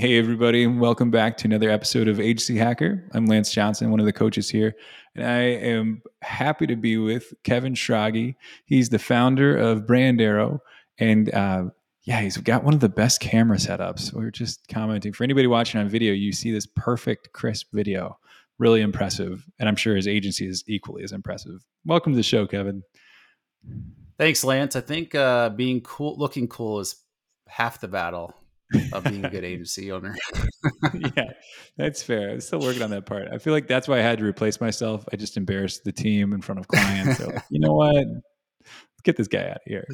Hey, everybody, and welcome back to another episode of Agency Hacker. I'm Lance Johnson, one of the coaches here, and I am happy to be with Kevin Schrage. He's the founder of BrandArrow, and uh, yeah, he's got one of the best camera setups. We are just commenting for anybody watching on video, you see this perfect, crisp video. Really impressive, and I'm sure his agency is equally as impressive. Welcome to the show, Kevin. Thanks, Lance. I think uh, being cool, looking cool, is half the battle of being a good agency owner. yeah, that's fair. I'm still working on that part. I feel like that's why I had to replace myself. I just embarrassed the team in front of clients. So you know what? Let's get this guy out of here.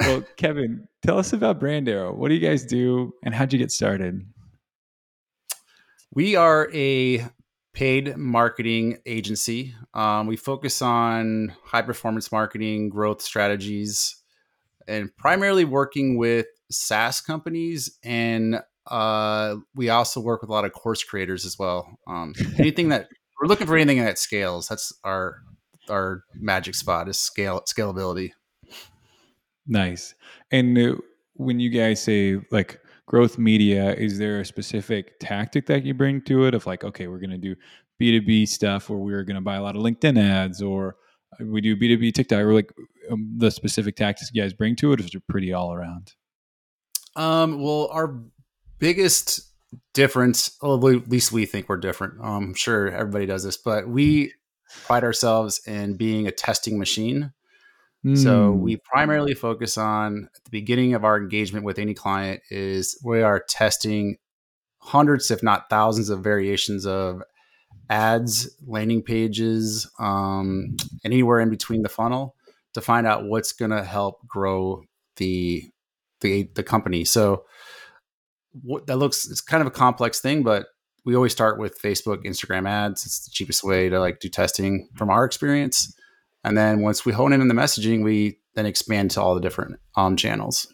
Well, Kevin, tell us about BrandArrow. What do you guys do, and how'd you get started? We are a paid marketing agency. Um, we focus on high performance marketing, growth strategies, and primarily working with SaaS companies, and uh, we also work with a lot of course creators as well. Um, anything that we're looking for anything that scales. That's our our magic spot is scale scalability. Nice. And uh, when you guys say like growth media, is there a specific tactic that you bring to it of like, okay, we're going to do B2B stuff or we're going to buy a lot of LinkedIn ads or we do B2B TikTok or like um, the specific tactics you guys bring to it is it pretty all around? Um, well, our biggest difference, well, at least we think we're different. Um, I'm sure everybody does this, but we pride ourselves in being a testing machine. Mm. So we primarily focus on at the beginning of our engagement with any client is we are testing hundreds, if not thousands, of variations of ads, landing pages, um, anywhere in between the funnel to find out what's going to help grow the the the company. So what that looks it's kind of a complex thing, but we always start with Facebook, Instagram ads. It's the cheapest way to like do testing from our experience. And then once we hone in on the messaging, we then expand to all the different um, channels.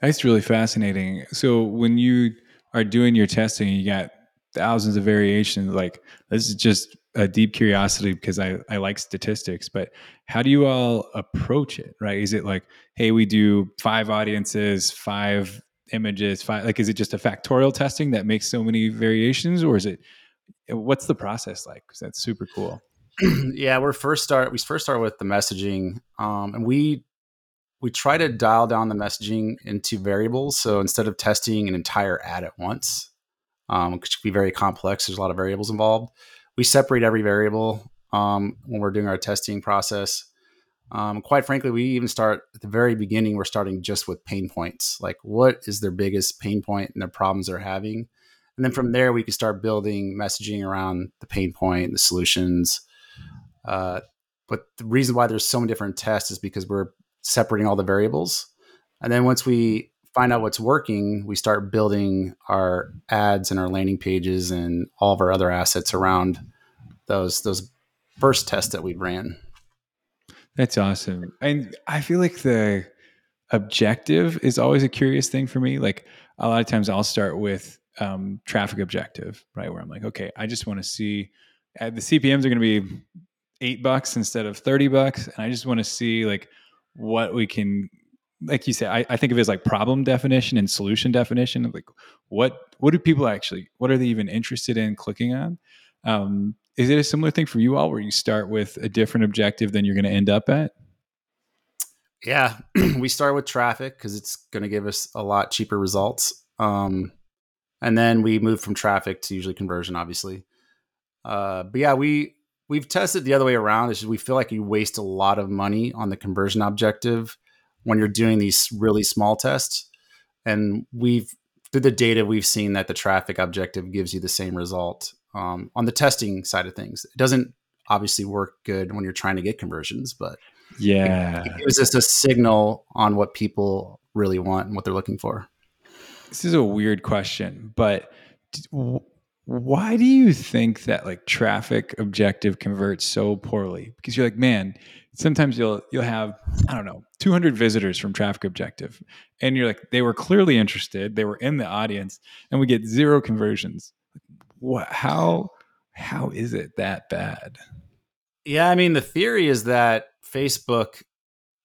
That's really fascinating. So when you are doing your testing, you got thousands of variations. Like this is just a deep curiosity because I, I like statistics, but how do you all approach it? Right? Is it like, hey, we do five audiences, five images, five like is it just a factorial testing that makes so many variations, or is it what's the process like? Because that's super cool. yeah, we're first start we first start with the messaging. Um, and we we try to dial down the messaging into variables. So instead of testing an entire ad at once, um, which can be very complex, there's a lot of variables involved we separate every variable um, when we're doing our testing process. Um, quite frankly, we even start at the very beginning. We're starting just with pain points, like what is their biggest pain point and the problems they're having, and then from there we can start building messaging around the pain point, the solutions. Uh, but the reason why there's so many different tests is because we're separating all the variables, and then once we find out what's working, we start building our ads and our landing pages and all of our other assets around those those first tests that we ran. That's awesome. And I feel like the objective is always a curious thing for me. Like a lot of times I'll start with um, traffic objective, right? Where I'm like, okay, I just want to see uh, the CPMs are going to be eight bucks instead of 30 bucks. And I just want to see like what we can, like you said, I, I think of it as like problem definition and solution definition. Like what, what do people actually, what are they even interested in clicking on? Um, is it a similar thing for you all where you start with a different objective than you're going to end up at? Yeah, we start with traffic because it's going to give us a lot cheaper results. Um, and then we move from traffic to usually conversion, obviously. Uh, but yeah, we we've tested the other way around. Is we feel like you waste a lot of money on the conversion objective when you're doing these really small tests. And we've through the data, we've seen that the traffic objective gives you the same result um, on the testing side of things. It doesn't obviously work good when you're trying to get conversions, but yeah, it, it gives us a signal on what people really want and what they're looking for. This is a weird question, but why do you think that like traffic objective converts so poorly? Because you're like, man, sometimes you'll you'll have I don't know 200 visitors from traffic objective, and you're like, they were clearly interested, they were in the audience, and we get zero conversions what how how is it that bad? Yeah, I mean the theory is that Facebook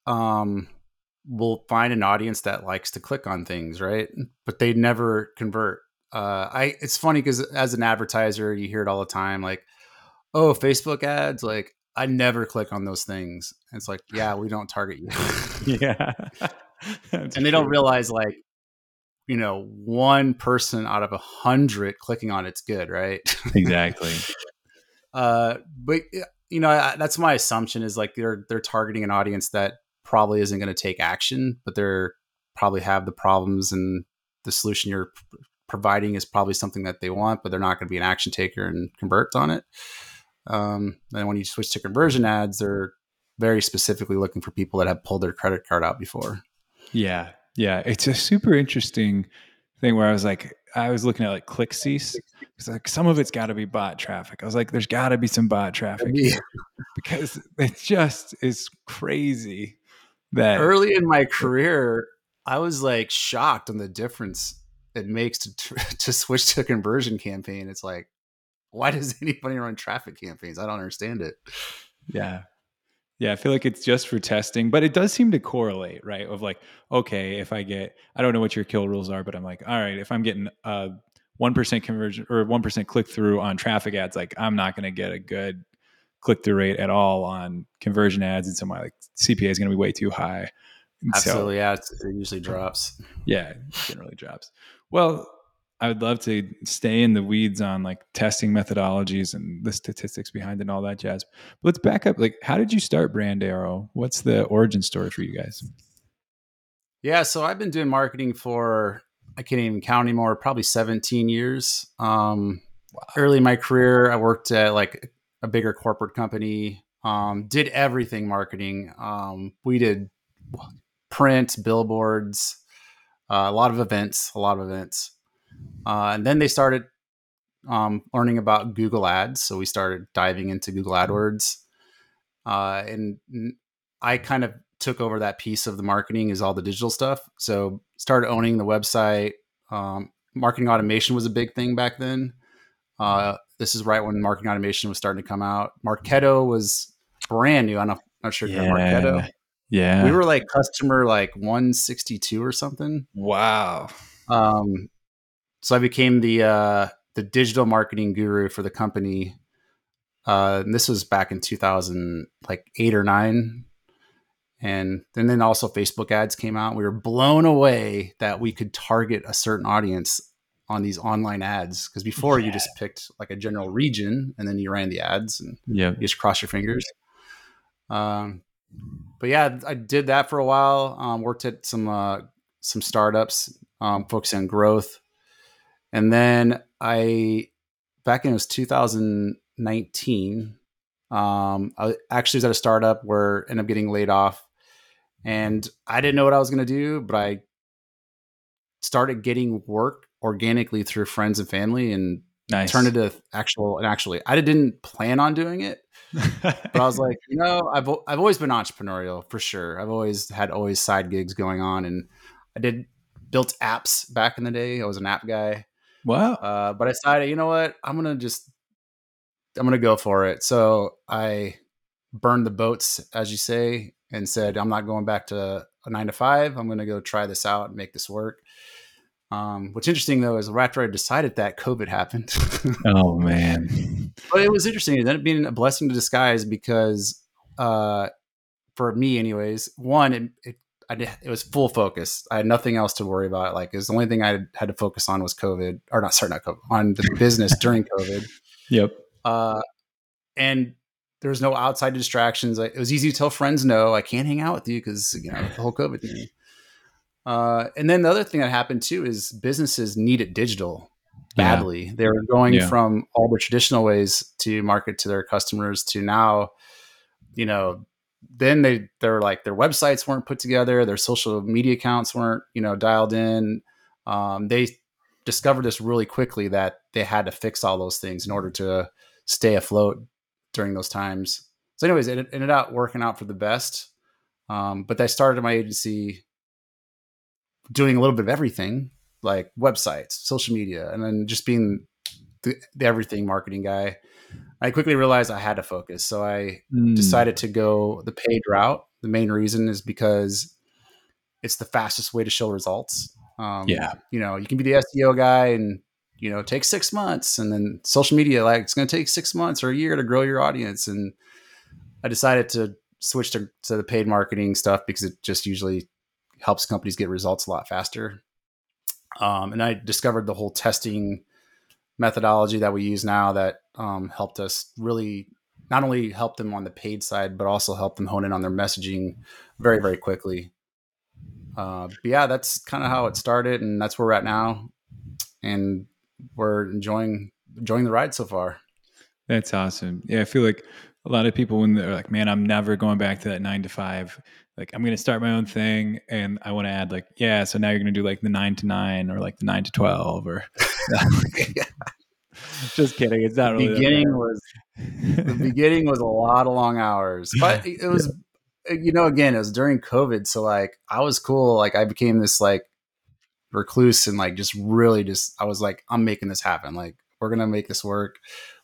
um will find an audience that likes to click on things, right? But they never convert. Uh, I it's funny because as an advertiser, you hear it all the time, like, "Oh, Facebook ads." Like, I never click on those things. And it's like, yeah, we don't target you. yeah, and they true. don't realize like, you know, one person out of a hundred clicking on it's good, right? Exactly. uh, but you know, I, that's my assumption is like they're they're targeting an audience that probably isn't going to take action, but they're probably have the problems and the solution you're providing is probably something that they want, but they're not going to be an action taker and convert on it. Um, and when you switch to conversion ads, they're very specifically looking for people that have pulled their credit card out before. Yeah, yeah, it's a super interesting thing where I was like, I was looking at like ClickCease It's like some of it's got to be bot traffic. I was like, there's got to be some bot traffic because it just is crazy that early in my career, I was like shocked on the difference it makes to to switch to a conversion campaign. It's like, why does anybody run traffic campaigns? I don't understand it. Yeah. Yeah, I feel like it's just for testing, but it does seem to correlate, right? Of like, okay, if I get, I don't know what your kill rules are, but I'm like, all right, if I'm getting a one percent conversion or one percent click through on traffic ads, like I'm not going to get a good click through rate at all on conversion ads, and so my like CPA is going to be way too high. And Absolutely, so, yeah, it usually drops. Yeah, it generally drops. Well, I would love to stay in the weeds on like testing methodologies and the statistics behind it and all that jazz. But let's back up. Like, how did you start BrandArrow? What's the origin story for you guys? Yeah, so I've been doing marketing for I can't even count anymore. Probably 17 years. Um, wow. Early in my career, I worked at like a bigger corporate company. Um, did everything marketing. Um, we did print, billboards, uh, a lot of events, a lot of events. Uh, and then they started um, learning about Google Ads. So we started diving into Google AdWords. Uh, and I kind of took over that piece of the marketing is all the digital stuff. So started owning the website. Um, marketing automation was a big thing back then. Uh, this is right when marketing automation was starting to come out. Marketo was brand new. I'm not, not sure if yeah. Marketo. Yeah. We were like customer like 162 or something. Wow. Um, so I became the uh, the digital marketing guru for the company. Uh, and this was back in 2000, like eight or nine. And, and then also Facebook ads came out. We were blown away that we could target a certain audience on these online ads. Because before yeah. you just picked like a general region and then you ran the ads and yeah. you just cross your fingers. Um, but yeah, I did that for a while. Um, worked at some uh, some startups, um, focusing on growth. And then I, back in it was 2019, um, I actually was at a startup where I ended up getting laid off. And I didn't know what I was going to do, but I started getting work organically through friends and family and nice. turned it to actual and actually I didn't plan on doing it. but I was like, you know, I've I've always been entrepreneurial for sure. I've always had always side gigs going on and I did built apps back in the day. I was an app guy. Wow. Uh, but I decided, you know what? I'm gonna just I'm gonna go for it. So I burned the boats, as you say, and said, I'm not going back to a nine to five. I'm gonna go try this out and make this work. Um, what's interesting though is after I decided that COVID happened. oh man! But it was interesting. It ended up being a blessing to disguise because, uh, for me, anyways, one, it, it I did, it was full focus. I had nothing else to worry about. Like, it was the only thing I had to focus on was COVID, or not, sorry, not COVID, on the business during COVID. Yep. Uh, and there was no outside distractions. It was easy to tell friends no, I can't hang out with you because you know the whole COVID thing. Uh, and then the other thing that happened too is businesses needed digital badly. Yeah. They were going yeah. from all the traditional ways to market to their customers to now, you know, then they they're like their websites weren't put together, their social media accounts weren't you know dialed in. Um, they discovered this really quickly that they had to fix all those things in order to stay afloat during those times. So, anyways, it ended up working out for the best. Um, but I started my agency doing a little bit of everything, like websites, social media, and then just being the, the everything marketing guy. I quickly realized I had to focus. So I mm. decided to go the paid route. The main reason is because it's the fastest way to show results. Um, Yeah. you know, you can be the SEO guy and you know take six months, and then social media like it's going to take six months or a year to grow your audience. And I decided to switch to, to the paid marketing stuff because it just usually helps companies get results a lot faster. Um, and I discovered the whole testing methodology that we use now that um, helped us really not only help them on the paid side, but also help them hone in on their messaging very, very quickly. Uh, but yeah, that's kind of how it started, and that's where we're at now, and we're enjoying enjoying the ride so far. That's awesome. Yeah, I feel like a lot of people when they're like, "Man, I'm never going back to that nine to five. Like, I'm going to start my own thing, and I want to add like, yeah, so now you're going to do like the nine to nine or like the nine to twelve or." Just kidding. It's not the really. beginning was the beginning was a lot of long hours, but it was you know again it was during COVID, so like I was cool. Like I became this like recluse and like just really just I was like I'm making this happen. Like we're gonna make this work.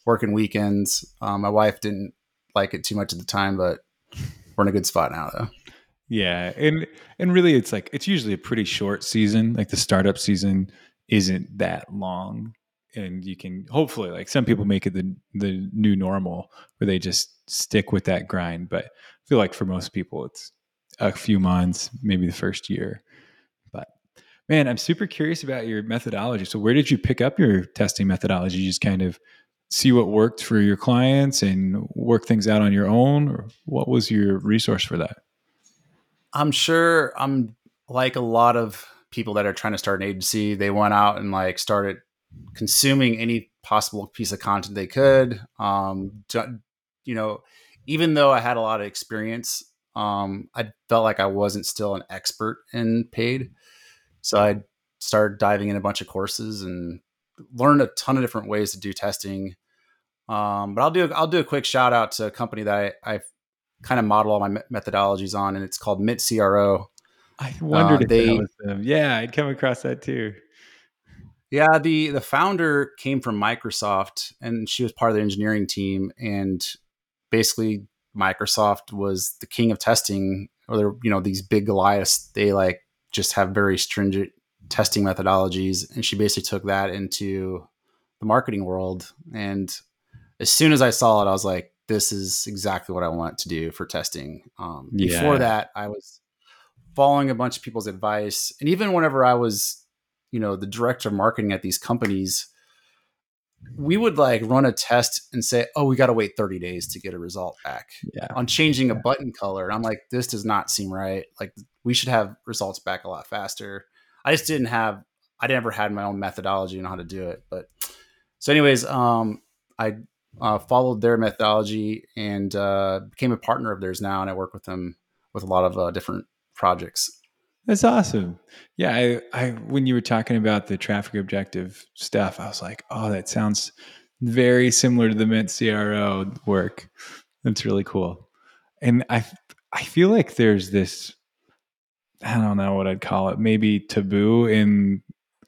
Working weekends. Um, my wife didn't like it too much at the time, but we're in a good spot now though. Yeah, and and really, it's like it's usually a pretty short season. Like the startup season isn't that long, and you can hopefully like some people make it the the new normal where they just stick with that grind. But I feel like for most people, it's a few months, maybe the first year. But man, I'm super curious about your methodology. So where did you pick up your testing methodology? You just kind of see what worked for your clients and work things out on your own, or what was your resource for that? I'm sure I'm like a lot of people that are trying to start an agency. They went out and like started consuming any possible piece of content they could. Um, you know, even though I had a lot of experience, um, I felt like I wasn't still an expert in paid. So I started diving in a bunch of courses and learned a ton of different ways to do testing. Um, but I'll do I'll do a quick shout out to a company that I, I've kind of model all my methodologies on, and it's called Mint CRO. I wondered Uh, if they- that was them. Yeah, I'd come across that too. Yeah, the the founder came from Microsoft, and she was part of the engineering team. And basically, Microsoft was the king of testing, or they're you know these big Goliaths. They like just have very stringent testing methodologies, and she basically took that into the marketing world. And as soon as I saw it, I was like, "This is exactly what I want to do for testing." Um, Yeah. Before that, I was following a bunch of people's advice, and even whenever I was you know the director of marketing at these companies we would like run a test and say oh we got to wait 30 days to get a result back Yeah. on changing a button color. And i'm like this does not seem right. Like we should have results back a lot faster. I just didn't have i never had my own methodology on how to do it but so anyways um i uh, followed their methodology and uh, became a partner of theirs now and i work with them with a lot of uh, different projects That's awesome. Yeah, I, I when you were talking about the traffic objective stuff, I was like, oh, that sounds very similar to the Mint CRO work. That's really cool. And I I feel like there's this I don't know what I'd call it, maybe taboo in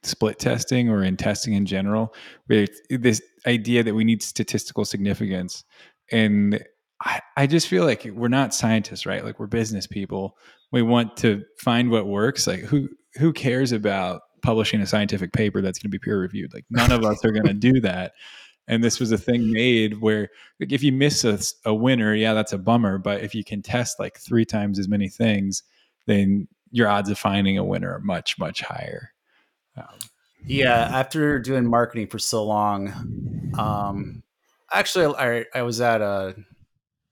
split testing or in testing in general, where this idea that we need statistical significance. And I, I just feel like we're not scientists, right? Like we're business people. We want to find what works. Like who who cares about publishing a scientific paper that's going to be peer reviewed? Like none of us are going to do that. And this was a thing made where like, if you miss a, a winner, yeah, that's a bummer. But if you can test like three times as many things, then your odds of finding a winner are much much higher. Um, Yeah, after doing marketing for so long, um, actually, I, I was at a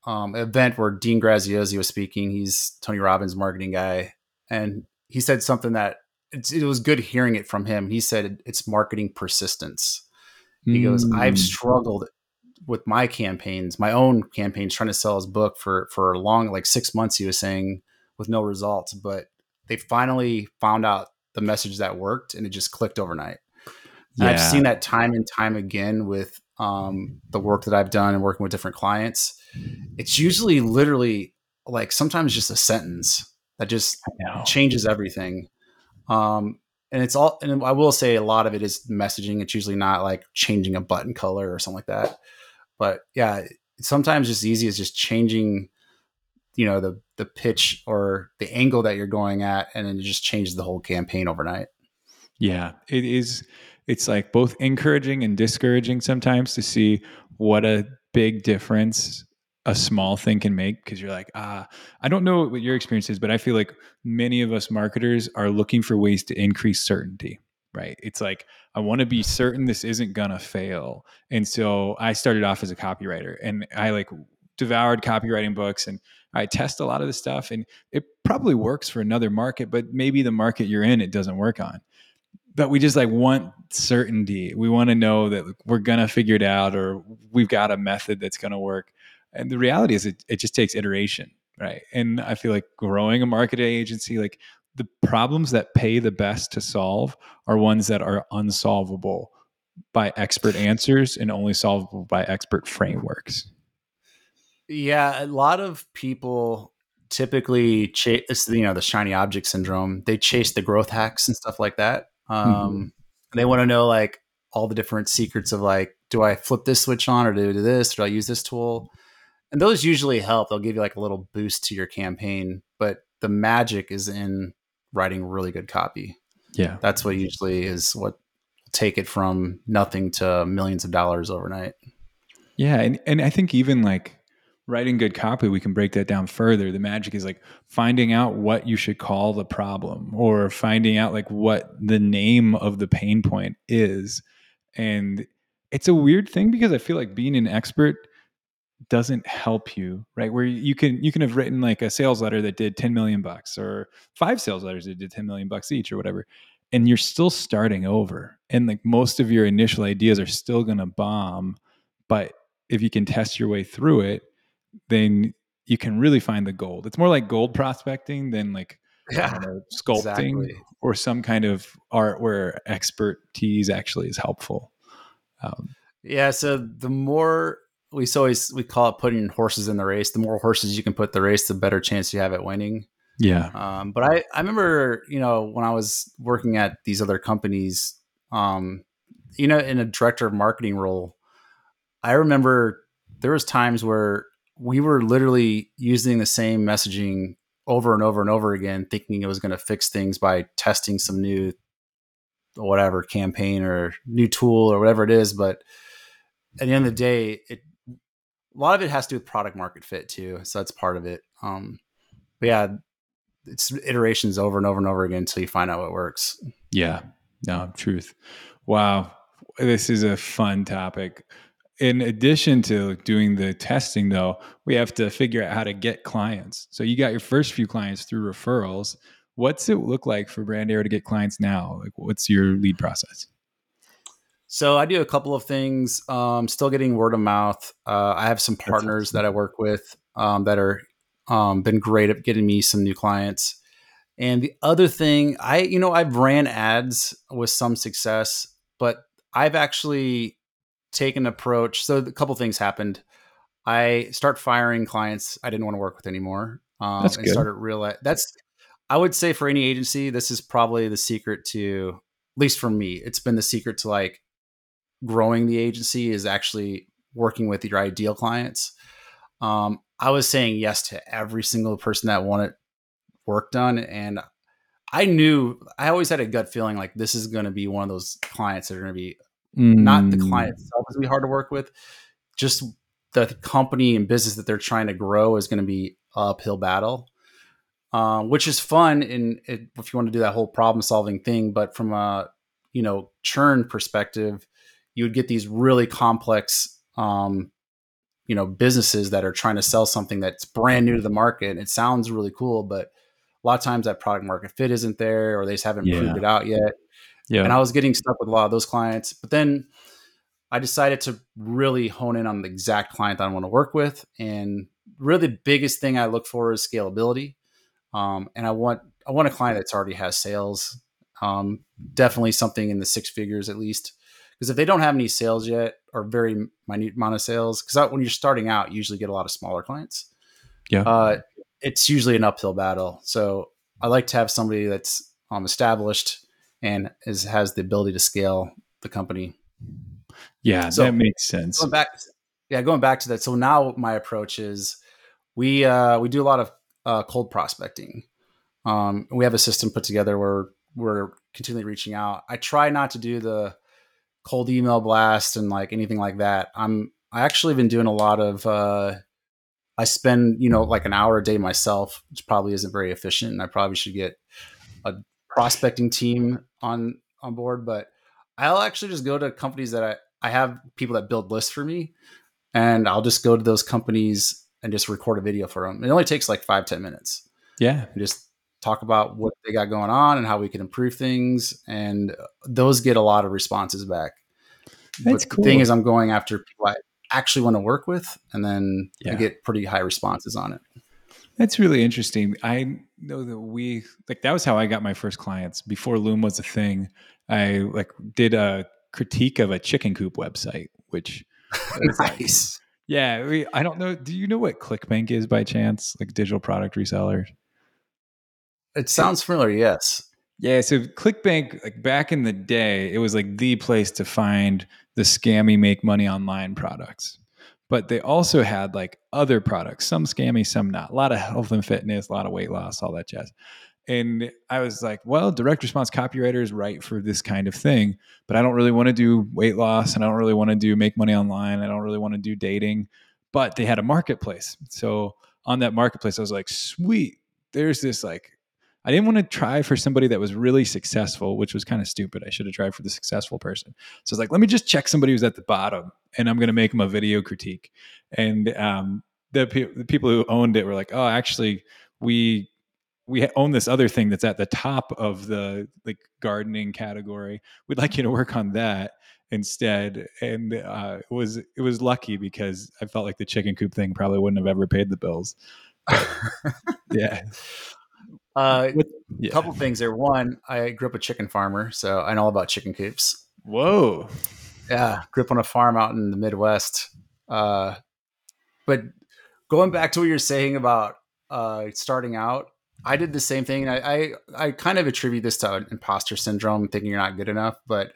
um, event where Dean Graziosi was speaking. He's Tony Robbins' marketing guy, and he said something that it's, it was good hearing it from him. He said it's marketing persistence. He goes, "I've mm, struggled with my campaigns, my own campaigns, trying to sell his book for for a long, like six months." He was saying with no results, but they finally found out the message that worked, and it just clicked overnight. And I've seen that time and time again with um, the work that I've done and working with different clients. It's usually literally like sometimes just a sentence that just changes everything. Um, and it's all, and I will say a lot of it is messaging. It's usually not like changing a button color or something like that. But yeah, it's sometimes just easy as just changing you know the the pitch or the angle that you're going at, and then it just changes the whole campaign overnight. Yeah, it is. It's like both encouraging and discouraging sometimes to see what a big difference a small thing can make because you're like, ah, I don't know what your experience is, but I feel like many of us marketers are looking for ways to increase certainty, right? It's like, I want to be certain this isn't gonna fail. And so I started off as a copywriter and I like devoured copywriting books and I test a lot of the stuff and it probably works for another market, but maybe the market you're in, it doesn't work on. But we just like want certainty. We want to know that we're gonna figure it out or we've got a method that's gonna work and the reality is it, it just takes iteration right? And i feel like growing a marketing agency like the problems that pay the best to solve are ones that are unsolvable by expert answers and only solvable by expert frameworks. Yeah a lot of people typically chase you know the shiny object syndrome they chase the growth hacks and stuff like that. Um, mm-hmm. they want to know like all the different secrets of like do i flip this switch on or do I do this? Do i use this tool and those usually help. They'll give you like a little boost to your campaign, but the magic is in writing really good copy. Yeah. That's what usually is what take it from nothing to millions of dollars overnight. Yeah, and and I think even like writing good copy, we can break that down further. The magic is like finding out what you should call the problem or finding out like what the name of the pain point is. And it's a weird thing because I feel like being an expert doesn't help you right? Where you can you can have written like a sales letter that did 10 million bucks or five sales letters that did 10 million bucks each or whatever and you're still starting over and like most of your initial ideas are still going to bomb but if you can test your way through it then you can really find the gold. It's more like gold prospecting than like yeah, know, sculpting exactly. or some kind of art where expertise actually is helpful. Um, yeah so the more we always we call it putting horses in the race. The more horses you can put the race, the better chance you have at winning. Yeah. Um, but I I remember you know when I was working at these other companies, um, you know, in a director of marketing role, I remember there was times where we were literally using the same messaging over and over and over again, thinking it was going to fix things by testing some new whatever campaign or new tool or whatever it is, but at the end of the day, it a lot of it has to do with product market fit too. So that's part of it. Um, but yeah, it's iterations over and over and over again until you find out what works. Yeah, no, truth. Wow. This is a fun topic. In addition to doing the testing, though, we have to figure out how to get clients. So you got your first few clients through referrals. What's it look like for BrandArrow to get clients now? Like, what's your lead process? So I do a couple of things. Um, still getting word of mouth. Uh, I have some partners awesome. that I work with um, that are um, been great at getting me some new clients. And the other thing, I you know I've ran ads with some success, but I've actually taken an approach. So a couple things happened. I start firing clients I didn't want to work with anymore. Um, that's and good. started real. That's I would say for any agency, this is probably the secret to, at least for me, it's been the secret to like growing the agency is actually working with your ideal clients. Um, I was saying yes to every single person that wanted work done. And I knew I always had a gut feeling like this is going to be one of those clients that are going to be mm. not the client mm. itself is going to be hard to work with, just the company and business that they're trying to grow is going to be uphill battle. Um, which is fun in if you want to do that whole problem solving thing, but from a you know churn perspective, you would get these really complex um, you know businesses that are trying to sell something that's brand new to the market. It sounds really cool but a lot of times that product market fit isn't there or they just haven't yeah. proved it out yet. Yeah. And i was getting stuck with a lot of those clients but then i decided to really hone in on the exact client that i want to work with. And really the biggest thing i look for is scalability. Um, and i want i want a client that's already has sales. Um, definitely something in the six figures at least because if they don't have any sales yet or very minute amount of sales, because when you're starting out, you usually get a lot of smaller clients. Yeah, uh, it's usually an uphill battle. So I like to have somebody that's um, established and is has the ability to scale the company. Yeah, so that makes sense. Going back, yeah, going back to that. So now my approach is we uh, we do a lot of uh, cold prospecting. Um, we have a system put together where we're continually reaching out. I try not to do the cold email blast and like anything like that. I'm I actually been doing a lot of uh, I spend you know like an hour a day myself, which probably isn't very efficient, and I probably should get a prospecting team on on board. But I'll actually just go to companies that I I have people that build lists for me, and I'll just go to those companies and just record a video for them. It only takes like five ten minutes. Yeah, and just talk about what they got going on and how we can improve things, and uh, those get a lot of responses back. That's cool. The thing is, I'm going after people I actually want to work with, and then Yeah. I get pretty high responses on it. That's really interesting. I know that we like that was how I got my first clients before Loom was a thing. I like did a critique of a chicken coop website, which was like- nice. yeah, we, I don't know. Do you know what ClickBank is by chance? Like digital product resellers. It sounds familiar. Yes. Yeah, so ClickBank, like back in the day, it was like the place to find the scammy make money online products. But they also had like other products, some scammy, some not. A lot of health and fitness, a lot of weight loss, all that jazz. And I was like, well, direct response copywriters write for this kind of thing, but I don't really want to do weight loss and I don't really want to do make money online. I don't really want to do dating. But they had a marketplace. So on that marketplace, I was like, sweet, there's this like I didn't want to try for somebody that was really successful, which was kind of stupid. I should have tried for the successful person. So I was like, let me just check somebody who's at the bottom and I'm going to make them a video critique. And um, the, pe- the people who owned it were like, oh, actually, we we own this other thing that's at the top of the like gardening category. We'd like you to work on that instead. And uh, it was it was lucky because I felt like the chicken coop thing probably wouldn't have ever paid the bills. Yeah, Uh, a yeah. couple things there. One, I grew up a chicken farmer, so I know all about chicken coops. Whoa. Yeah, grew up on a farm out in the Midwest. Uh, but going back to what you're saying about uh, starting out, I did the same thing. I, I I kind of attribute this to imposter syndrome, thinking you're not good enough. But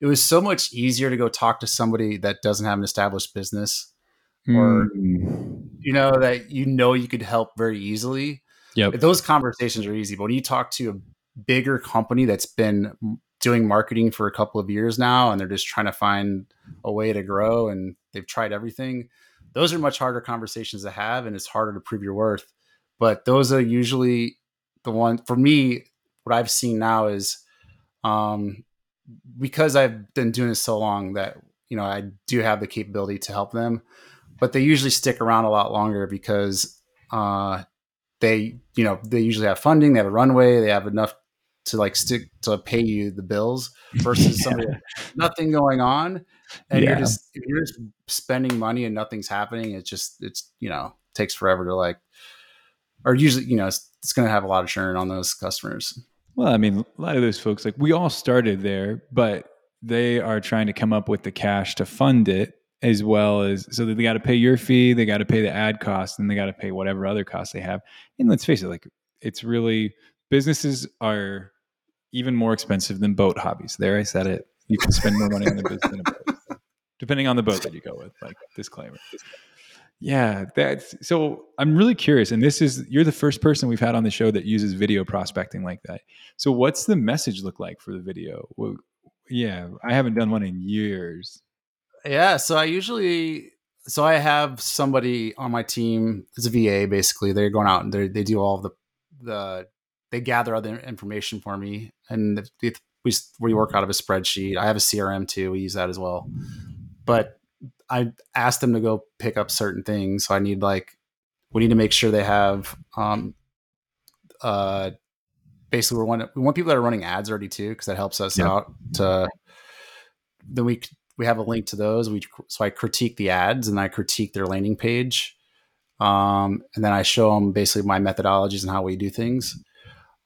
it was so much easier to go talk to somebody that doesn't have an established business, Or- Mm. you know, that you know you could help very easily. Yep. those conversations are easy but when you talk to a bigger company that's been doing marketing for a couple of years now and they're just trying to find a way to grow and they've tried everything those are much harder conversations to have and it's harder to prove your worth but those are usually the one for me what i've seen now is um because i've been doing this so long that you know i do have the capability to help them but they usually stick around a lot longer because uh they you know they usually have funding they have a runway they have enough to like stick to pay you the bills versus somebody nothing going on. And Yeah. you're just you're just spending money and nothing's happening it's just it's you know takes forever to like or usually you know it's, it's going to have a lot of churn on those customers. Well, I mean, a lot of those folks, like we all started there, but they are trying to come up with the cash to fund it as well as so they got to pay your fee, they got to pay the ad cost, and they got to pay whatever other costs they have. And let's face it, like it's really businesses are even more expensive than boat hobbies. There, I said it. You can spend more money on a business than a boat, depending on the boat that you go with. Like disclaimer. Yeah, that's so. I'm really curious, and this is you're the first person we've had on the show that uses video prospecting like that. So, what's the message look like for the video? Well, yeah, I haven't done one in years. Yeah, so I usually so I have somebody on my team. It's a VA basically. They're going out and they they do all the the they gather other information for me, and we we work out of a spreadsheet. I have a CRM too. We use that as well. But I asked them to go pick up certain things. So I need like we need to make sure they have um uh basically we want we want people that are running ads already too because that helps us Yeah. out to then we we have a link to those. We so i critique the ads and i critique their landing page um, and then i show them basically my methodologies and how we do things.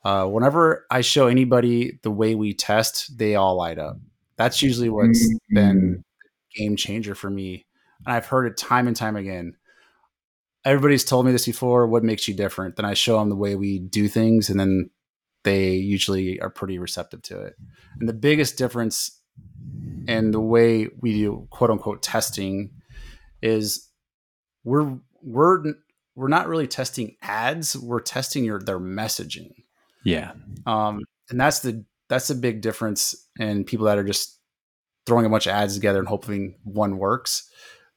Uh, whenever i show anybody the way we test they all light up. That's usually what's been game changer for me and i've heard it time and time again. Everybody's told me this before what makes you different? Then i show them the way we do things and then they usually are pretty receptive to it. And the biggest difference in the way we do quote unquote testing is we're we're we're not really testing ads. We're testing your their messaging. Yeah. Um, and that's the that's a big difference in people that are just throwing a bunch of ads together and hoping one works.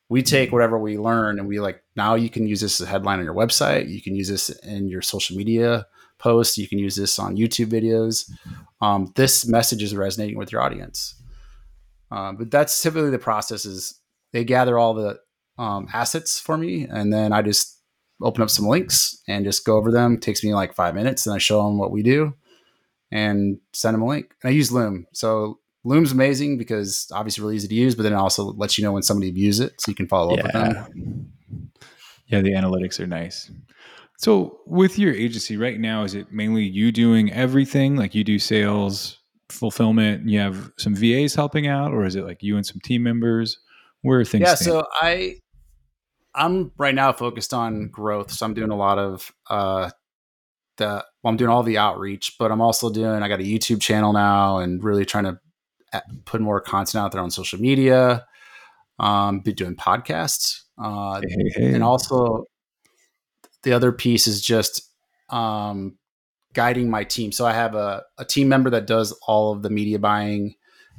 We take whatever we learn and we like now you can use this as a headline on your website. You can use this in your social media posts. You can use this on YouTube videos. Um, this message is resonating with your audience. Um, but that's typically the process is they gather all the um, assets for me and then I just open up some links and just go over them. It takes me like five minutes and I show them what we do and send them a link. And I use Loom. So Loom's amazing because obviously really easy to use, but then it also lets you know when somebody views it so you can follow yeah. up with them. Yeah, the analytics are nice. So with your agency right now, is it mainly you doing everything? Like you do sales, fulfillment, you have some VAs helping out, or is it like you and some team members? Where are things? Yeah, stand? so I I'm right now focused on growth. So I'm doing a lot of uh the well, I'm doing all the outreach, but I'm also doing I got a YouTube channel now and really trying to uh, put more content out there on social media. Um, be doing podcasts, uh, hey, hey. and also the other piece is just um, guiding my team. So I have a, a team member that does all of the media buying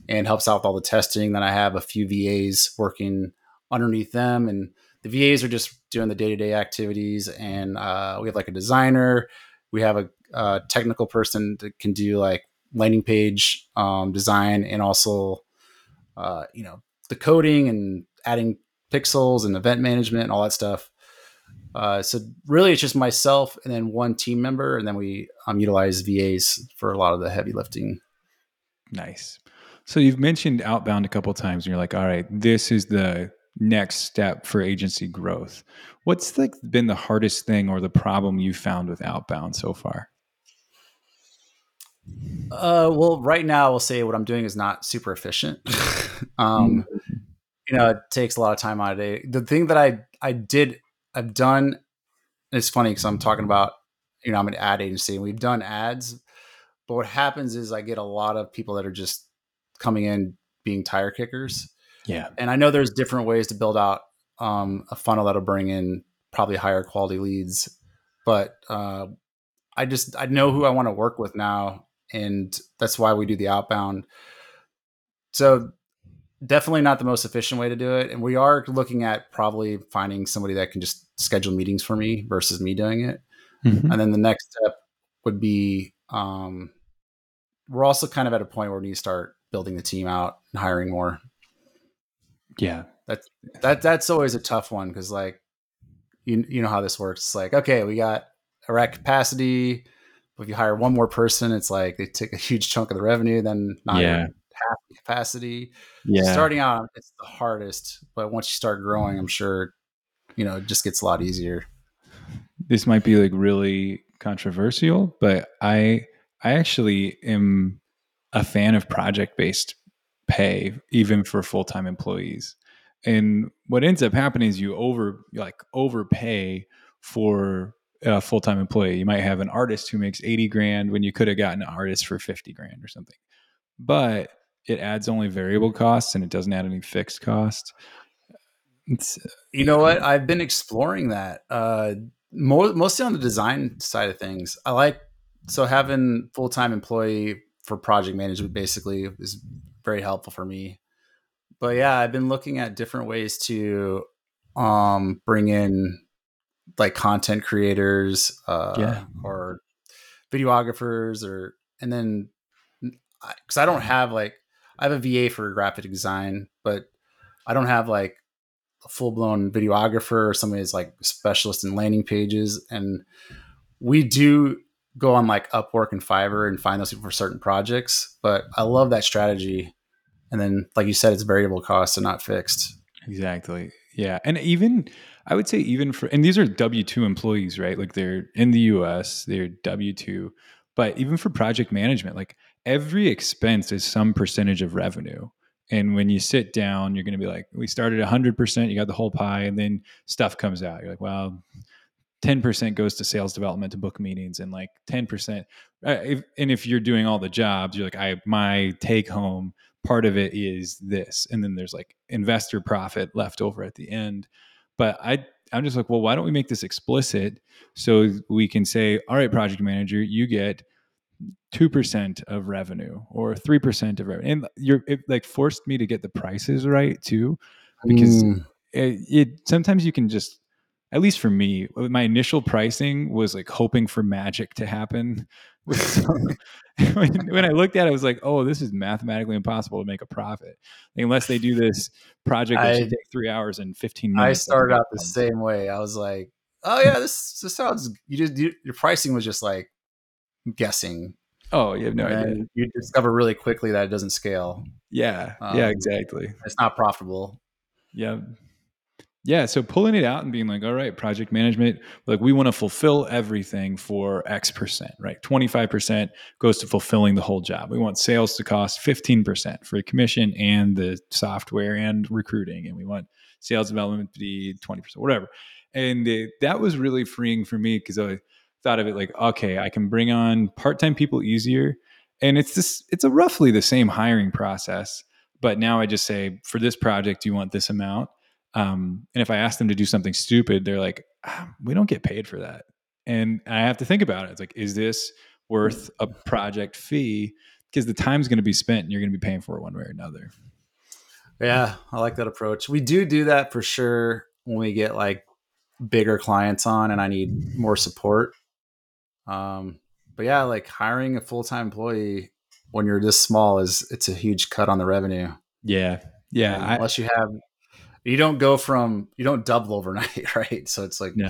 and helps out with all the testing. Then I have a few VAs working underneath them, and the VAs are just doing the day to day activities. And uh, we have like a designer, we have a, a, technical person that can do like landing page um, design and also, uh, you know, the coding and adding pixels and event management and all that stuff. Uh, so really, it's just myself and then one team member, and then we um, utilize VAs for a lot of the heavy lifting. Nice. So you've mentioned outbound a couple times, and you're like, "All right, this is the next step for agency growth." What's like been the hardest thing or the problem you found with outbound so far? Uh, well, right now, I'll say what I'm doing is not super efficient. um, mm-hmm. You know, it takes a lot of time out of day. The thing that I I did I've done. It's funny because I'm talking about you know I'm an ad agency and we've done ads, but what happens is I get a lot of people that are just coming in being tire kickers. Yeah, and I know there's different ways to build out um, a funnel that'll bring in probably higher quality leads, but uh, I just I know who I want to work with now, and that's why we do the outbound. So definitely not the most efficient way to do it. And we are looking at probably finding somebody that can just schedule meetings for me versus me doing it. Mm-hmm. And then the next step would be um, we're also kind of at a point where we need to start building the team out and hiring more. Yeah. That's that that's always a tough one because like you you know how this works. It's like, okay, we got a rack capacity. But if you hire one more person, it's like they take a huge chunk of the revenue, then not yeah. the capacity yeah. starting out it's the hardest, but once you start growing, I'm sure you know it just gets a lot easier. This might be like really controversial, but I I actually am a fan of project based pay, even for full time employees. And what ends up happening is you over like overpay for a full time employee. You might have an artist who makes 80 grand when you could have gotten an artist for 50 grand or something. But it adds only variable costs and it doesn't add any fixed costs. It's, you know what? I've been exploring that uh, more, mostly on the design side of things. I like so having full time employee for project management basically is very helpful for me. But yeah, I've been looking at different ways to um, bring in like content creators uh, yeah. or videographers or and then because I don't have like I have a VA for graphic design, but I don't have like a full blown videographer or somebody that's like specialist in landing pages. And we do go on like Upwork and Fiverr and find those people for certain projects. But I love that strategy. And then, like you said, it's variable cost and not fixed. Exactly. Yeah. And even, I would say, even for, and these are W 2 employees, right? Like they're in the US, they're W 2. But even for project management, like every expense is some percentage of revenue. And when you sit down, you're going to be like, we started 100%, you got the whole pie, and then stuff comes out. You're like, well, 10% goes to sales development to book meetings, and like 10%. Uh, and if you're doing all the jobs, you're like, I, my take home part of it is this. And then there's like investor profit left over at the end. But I I'm just like, well, why don't we make this explicit so we can say, all right, project manager, you get two percent of revenue or three percent of revenue, and you're it like forced me to get the prices right too, because Mm. it, it sometimes you can just at least for me my initial pricing was like hoping for magic to happen when, when i looked at it i was like oh this is mathematically impossible to make a profit unless they do this project that I- should take three hours and 15 minutes. I started out the same way. I was like, "Oh yeah, this this sounds." You just you, your pricing was just like guessing. oh you have no and idea you discover really quickly that it doesn't scale. yeah yeah Um, exactly It's not profitable. Yeah. Yeah. So pulling it out and being like, all right, project management, like we want to fulfill everything for X percent, right? 25% goes to fulfilling the whole job. We want sales to cost 15% for a commission and the software and recruiting. And we want sales development to be 20%, whatever. And it, that was really freeing for me because I thought of it like, okay, I can bring on part time people easier. And it's this, it's a roughly the same hiring process but now I just say, for this project, you want this amount. Um, and if I ask them to do something stupid, they're like, ah, we don't get paid for that. And I have to think about it. It's like, is this worth a project fee? Because the time's going to be spent and you're going to be paying for it one way or another. Yeah, I like that approach. We do do that for sure when we get like bigger clients on and I need more support. Um, but yeah, like hiring a full time employee when you're this small is it's a huge cut on the revenue. Yeah. Yeah. And I, unless you have, you don't go from you don't double overnight, right? So it's like no.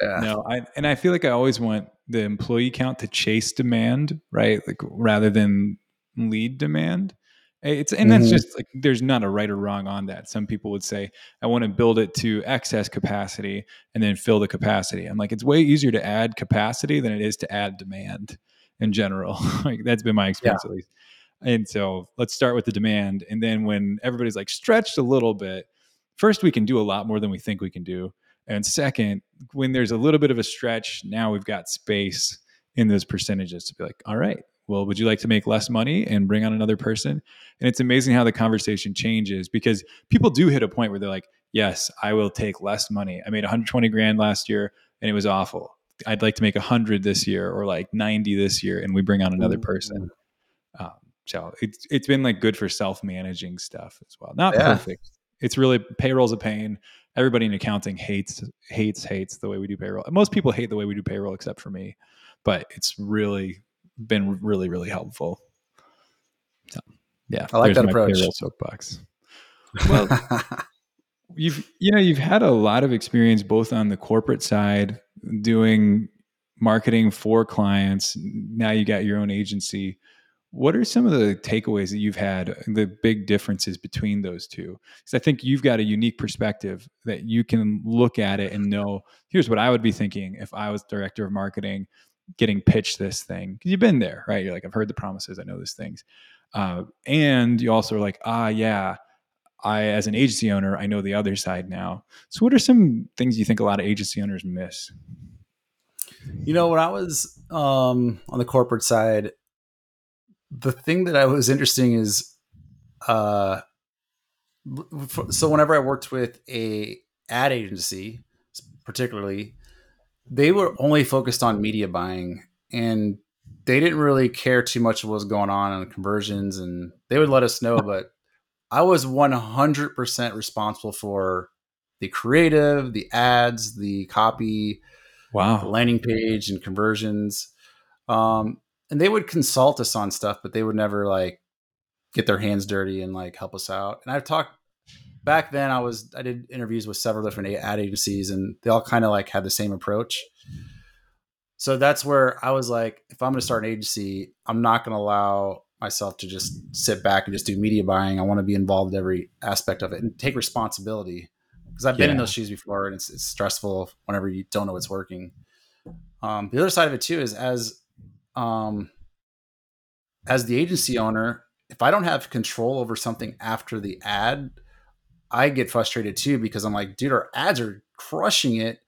yeah, No, I and I feel like I always want the employee count to chase demand, right? Like rather than lead demand. It's and that's Mhm. just like there's not a right or wrong on that. Some people would say I want to build it to excess capacity and then fill the capacity. I'm like it's way easier to add capacity than it is to add demand in general. like that's been my experience at least. And so let's start with the demand and then when everybody's like stretched a little bit, first we can do a lot more than we think we can do. And second, when there's a little bit of a stretch, now we've got space in those percentages to be like, all right, well, would you like to make less money and bring on another person? And it's amazing how the conversation changes because people do hit a point where they're like, yes, I will take less money. I made 120 grand last year and it was awful. I'd like to make 100 this year or like 90 this year. And we bring on another person. Um, so it's, it's been like good for self managing stuff as well. Not Yeah. perfect. It's really payroll's a pain everybody in accounting hates hates hates the way we do payroll. Most people hate the way we do payroll except for me, but it's really been really really helpful. So, yeah, I like that approach. Soapbox. Well, you've you know you've had a lot of experience both on the corporate side doing marketing for clients. Now you got your own agency. What are some of the takeaways that you've had, the big differences between those two? Because I think you've got a unique perspective that you can look at it and know, here's what I would be thinking if I was director of marketing getting pitched this thing. Because you've been there, right? You're like, I've heard the promises, I know these things. Uh, and you also are like, ah, yeah, I, as an agency owner, I know the other side now. So, what are some things you think a lot of agency owners miss? You know, when I was um, on the corporate side, the thing that I was interesting is, uh, so whenever I worked with a ad agency, particularly, they were only focused on media buying, and they didn't really care too much of what was going on in conversions, and they would let us know. But I was one hundred percent responsible for the creative, the ads, the copy, the Wow. landing page and conversions. Um, and they would consult us on stuff, but they would never like get their hands dirty and like help us out. And I've talked back then. I was I did interviews with several different ad agencies, and they all kind of like had the same approach. So that's where I was like, if I'm going to start an agency, I'm not going to allow myself to just sit back and just do media buying. I want to be involved in every aspect of it and take responsibility because I've been in those shoes before, and it's, it's stressful whenever you don't know what's working. Um, the other side of it too is as um, as the agency owner, if I don't have control over something after the ad, I get frustrated too because I'm like, dude, our ads are crushing it,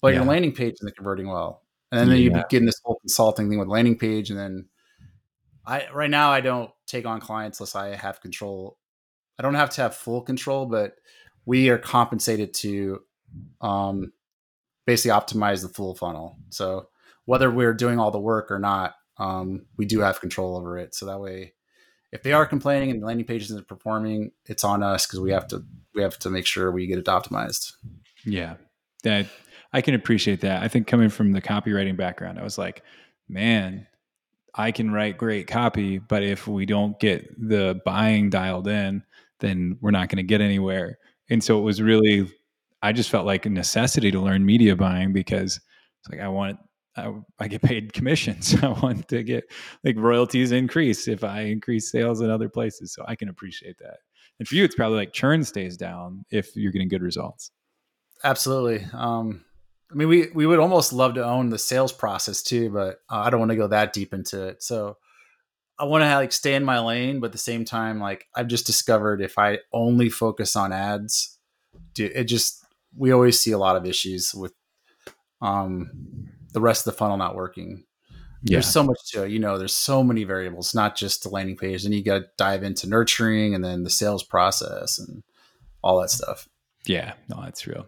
but your landing page isn't converting well. And then you Yeah. begin this whole consulting thing with landing page, and then I right now I don't take on clients unless I have control. I don't have to have full control, but we are compensated to um, basically optimize the full funnel. So whether we're doing all the work or not, um, we do have control over it. So that way, if they are complaining and the landing page isn't performing, it's on us because we have to we have to make sure we get it optimized. Yeah, that I can appreciate that. I think coming from the copywriting background, I was like, man, I can write great copy, but if we don't get the buying dialed in, then we're not going to get anywhere. And so it was really, I just felt like a necessity to learn media buying because it's like I want I, I, get paid commissions. I want to get like royalties increase if I increase sales in other places. So I can appreciate that. And for you, it's probably like churn stays down if you're getting good results. Absolutely. Um, I mean, we we would almost love to own the sales process too, but uh, I don't want to go that deep into it. So I want to like stay in my lane, but at the same time, like I've just discovered if I only focus on ads, it just we always see a lot of issues with um the rest of the funnel not working. Yeah. There's so much to. You know, there's so many variables, not just the landing page. And you got to dive into nurturing and then the sales process and all that stuff. Yeah, no, that's real.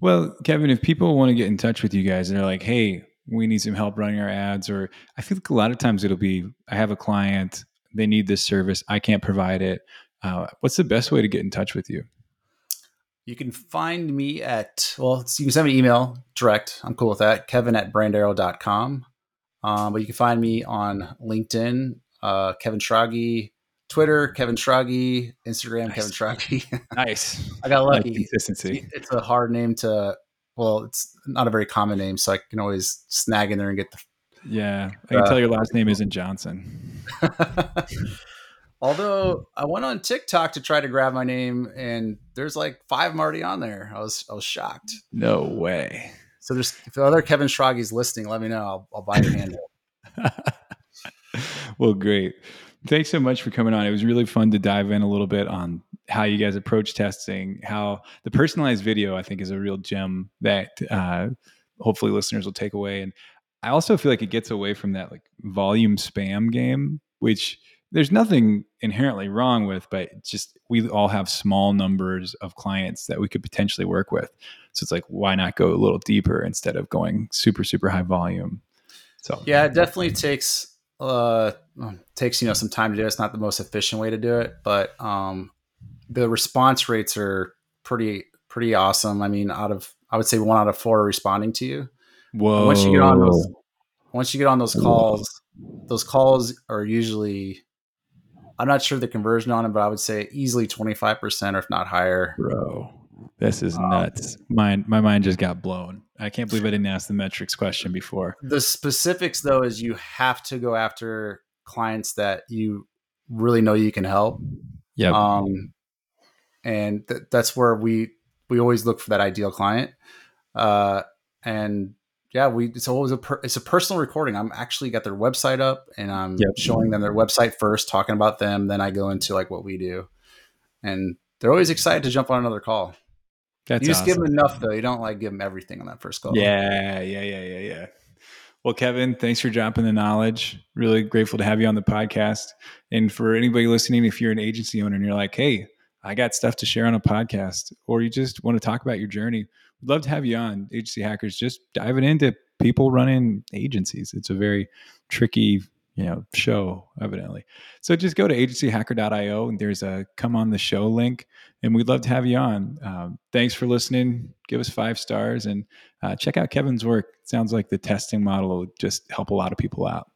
Well, Kevin, if people want to get in touch with you guys and they're like, hey, we need some help running our ads, or I feel like a lot of times it'll be, I have a client, they need this service, I can't provide it. Uh, what's the best way to get in touch with you? You can find me at, well, you can send me an email direct. I'm cool with that. Kevin at brandarrow.com. Um, but you can find me on LinkedIn, uh, Kevin Schrage, Twitter, Kevin Schrage, Instagram, nice. Kevin Schrage. nice. I got lucky. Like consistency. It's a hard name to, well, it's not a very common name, so I can always snag in there and get the. Yeah, I can uh, tell your last name isn't Johnson. Although I went on TikTok to try to grab my name, and there's like five them already on there. I was I was shocked. No way. So there's if the other Kevin Schrage's listening, let me know. I'll, I'll buy your handle. well, great. Thanks so much for coming on. It was really fun to dive in a little bit on how you guys approach testing. How the personalized video, I think, is a real gem that uh, hopefully listeners will take away. And I also feel like it gets away from that like volume spam game, which there's nothing inherently wrong with, but just we all have small numbers of clients that we could potentially work with. So it's like, why not go a little deeper instead of going super, super high volume? So yeah, it definitely takes uh takes you know some time to do. It. It's not the most efficient way to do it, but um the response rates are pretty pretty awesome. I mean, out of I would say one out of four are responding to you. Whoa! once you get on those, once you get on those calls, Whoa. those calls are usually I'm not sure the conversion on it, but I would say easily 25% or if not higher. Bro, this is um, nuts. My my mind just got blown. I can't believe I didn't ask the metrics question before. The specifics though is you have to go after clients that you really know you can help. Yeah. Um, and th- that's where we we always look for that ideal client. Uh, and yeah, we so it's always a per, it's a personal recording. I'm actually got their website up and I'm yep. showing them their website first, talking about them. Then I go into like what we do, and they're always excited to jump on another call. That's you just awesome. give them enough though. You don't like give them everything on that first call. Yeah, yeah, yeah, yeah, yeah. Well, Kevin, thanks for dropping the knowledge. Really grateful to have you on the podcast. And for anybody listening, if you're an agency owner and you're like, hey, I got stuff to share on a podcast, or you just want to talk about your journey, love to have you on agency hackers. Just diving into people running agencies. It's a very tricky you know show evidently. So just go to agencyhacker.io and there's a come on the show link and we'd love to have you on. Um, thanks for listening. Give us five stars and uh, check out kevin's work. It sounds like the testing model will just help a lot of people out